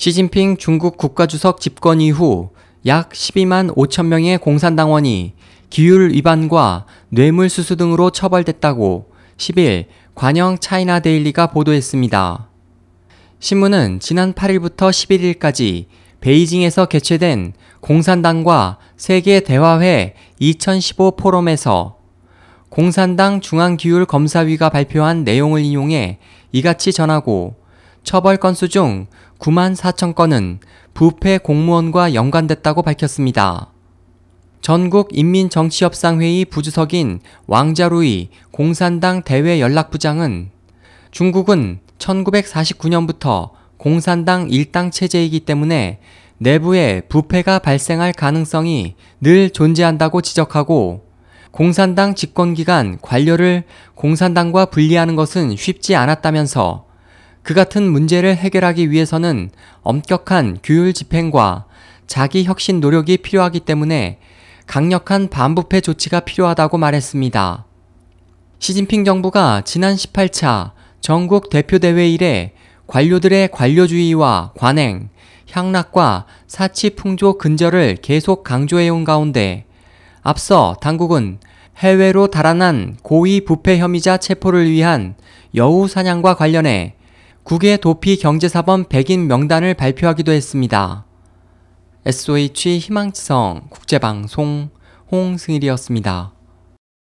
시진핑 중국 국가주석 집권 이후 약 12만 5천 명의 공산당원이 기율 위반과 뇌물수수 등으로 처벌됐다고 10일 관영 차이나 데일리가 보도했습니다. 신문은 지난 8일부터 11일까지 베이징에서 개최된 공산당과 세계 대화회 2015 포럼에서 공산당 중앙기율 검사위가 발표한 내용을 인용해 이같이 전하고 처벌 건수 중 9만 4천 건은 부패 공무원과 연관됐다고 밝혔습니다. 전국 인민정치협상회의 부주석인 왕자루이 공산당 대외연락부장은 중국은 1949년부터 공산당 일당 체제이기 때문에 내부에 부패가 발생할 가능성이 늘 존재한다고 지적하고 공산당 집권기간 관료를 공산당과 분리하는 것은 쉽지 않았다면서 그 같은 문제를 해결하기 위해서는 엄격한 규율 집행과 자기 혁신 노력이 필요하기 때문에 강력한 반부패 조치가 필요하다고 말했습니다. 시진핑 정부가 지난 18차 전국 대표대회 이래 관료들의 관료주의와 관행, 향락과 사치 풍조 근절을 계속 강조해온 가운데 앞서 당국은 해외로 달아난 고위 부패 혐의자 체포를 위한 여우 사냥과 관련해 국외 도피 경제사범 100인 명단을 발표하기도 했습니다. SOH 희망지성 국제방송 홍승일이었습니다.